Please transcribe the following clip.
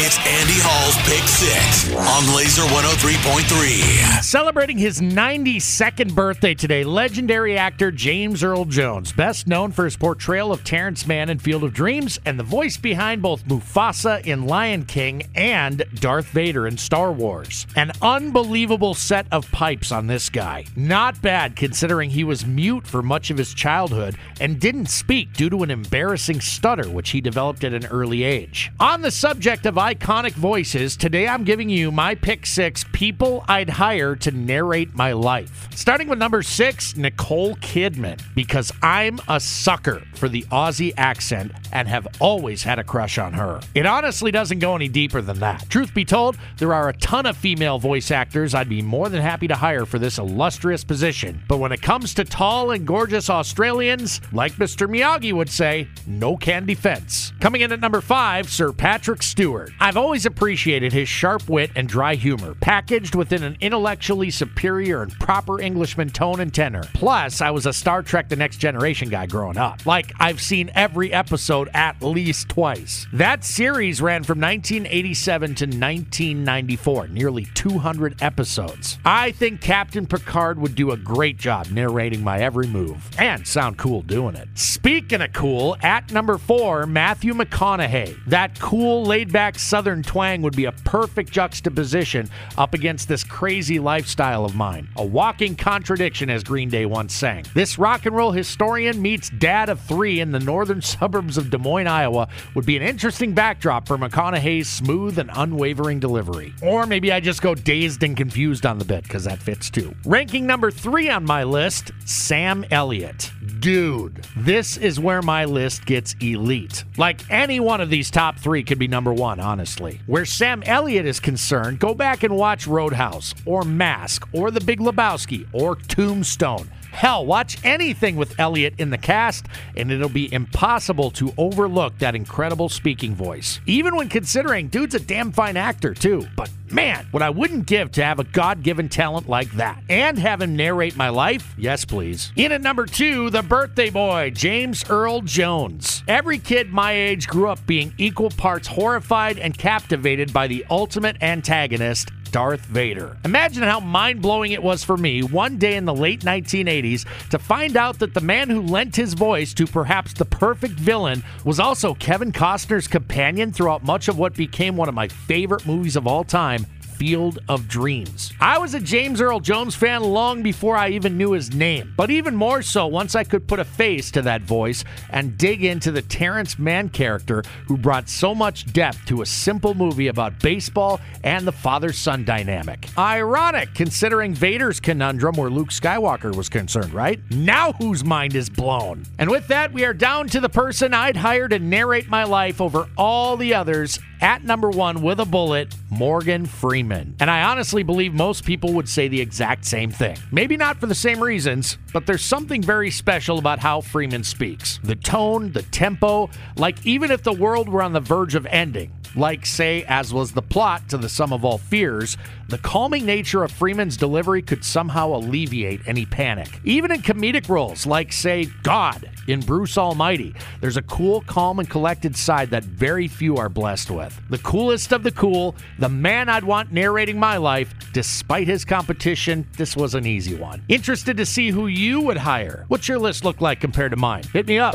It's Andy Hall's Pick Six on Lazer 103.3. Celebrating his 92nd birthday today, legendary actor James Earl Jones, best known for his portrayal of Terrence Mann in Field of Dreams and the voice behind both Mufasa in Lion King and Darth Vader in Star Wars. An unbelievable set of pipes on this guy. Not bad considering he was mute for much of his childhood and didn't speak due to an embarrassing stutter which he developed at an early age. On the subject of iconic voices, today I'm giving you my pick six people I'd hire to narrate my life. Starting with number six, Nicole Kidman, because I'm a sucker for the Aussie accent and have always had a crush on her. It honestly doesn't go any deeper than that. Truth be told, there are a ton of female voice actors I'd be more than happy to hire for this illustrious position. But when it comes to tall and gorgeous Australians, like Mr. Miyagi would say, no can defense. Coming in at number five, Sir Patrick Stewart. I've always appreciated his sharp wit and dry humor, packaged within an intellectually superior and proper Englishman tone and tenor. Plus, I was a Star Trek The Next Generation guy growing up. Like, I've seen every episode at least twice. That series ran from 1987 to 1994, nearly 200 episodes. I think Captain Picard would do a great job narrating my every move and sound cool doing it. Speaking of cool, at number four, Matthew McConaughey. That cool, laid back Southern twang would be a perfect juxtaposition up against this crazy lifestyle of mine. A walking contradiction, as Green Day once sang. This rock and roll historian meets dad of three in the northern suburbs of Des Moines, Iowa would be an interesting backdrop for McConaughey's smooth and unwavering delivery. Or maybe I just go dazed and confused on the bit, because that fits too. Ranking number three on my list, Sam Elliott. Dude, this is where my list gets elite. Like any one of these top three could be number one, honestly. Where Sam Elliott is concerned, go back and watch Roadhouse, or Mask, or The Big Lebowski, or Tombstone. Hell, watch anything with Elliott in the cast, and it'll be impossible to overlook that incredible speaking voice. Even when considering dude's a damn fine actor, too. But man, what I wouldn't give to have a God given talent like that. And have him narrate my life? Yes, please. In at number two, the birthday boy, James Earl Jones. Every kid my age grew up being equal parts horrified and captivated by the ultimate antagonist, Darth Vader. Imagine how mind blowing it was for me one day in the late 1980s to find out that the man who lent his voice to perhaps the perfect villain was also Kevin Costner's companion throughout much of what became one of my favorite movies of all time. Field of Dreams. I was a James Earl Jones fan long before I even knew his name, but even more so once I could put a face to that voice and dig into the Terrence Mann character who brought so much depth to a simple movie about baseball and the father son dynamic. Ironic considering Vader's conundrum where Luke Skywalker was concerned, right? Now whose mind is blown? And with that, we are down to the person I'd hire to narrate my life over all the others at number one with a bullet, Morgan Freeman. And I honestly believe most people would say the exact same thing. Maybe not for the same reasons, but there's something very special about how Freeman speaks. The tone, the tempo, like even if the world were on the verge of ending, like, say, as was the plot to The Sum of All Fears, the calming nature of Freeman's delivery could somehow alleviate any panic. Even in comedic roles, like, say, God in Bruce Almighty, there's a cool, calm, and collected side that very few are blessed with. The coolest of the cool, the man I'd want narrating my life, despite his competition, this was an easy one. Interested to see who you would hire? What's your list look like compared to mine? Hit me up.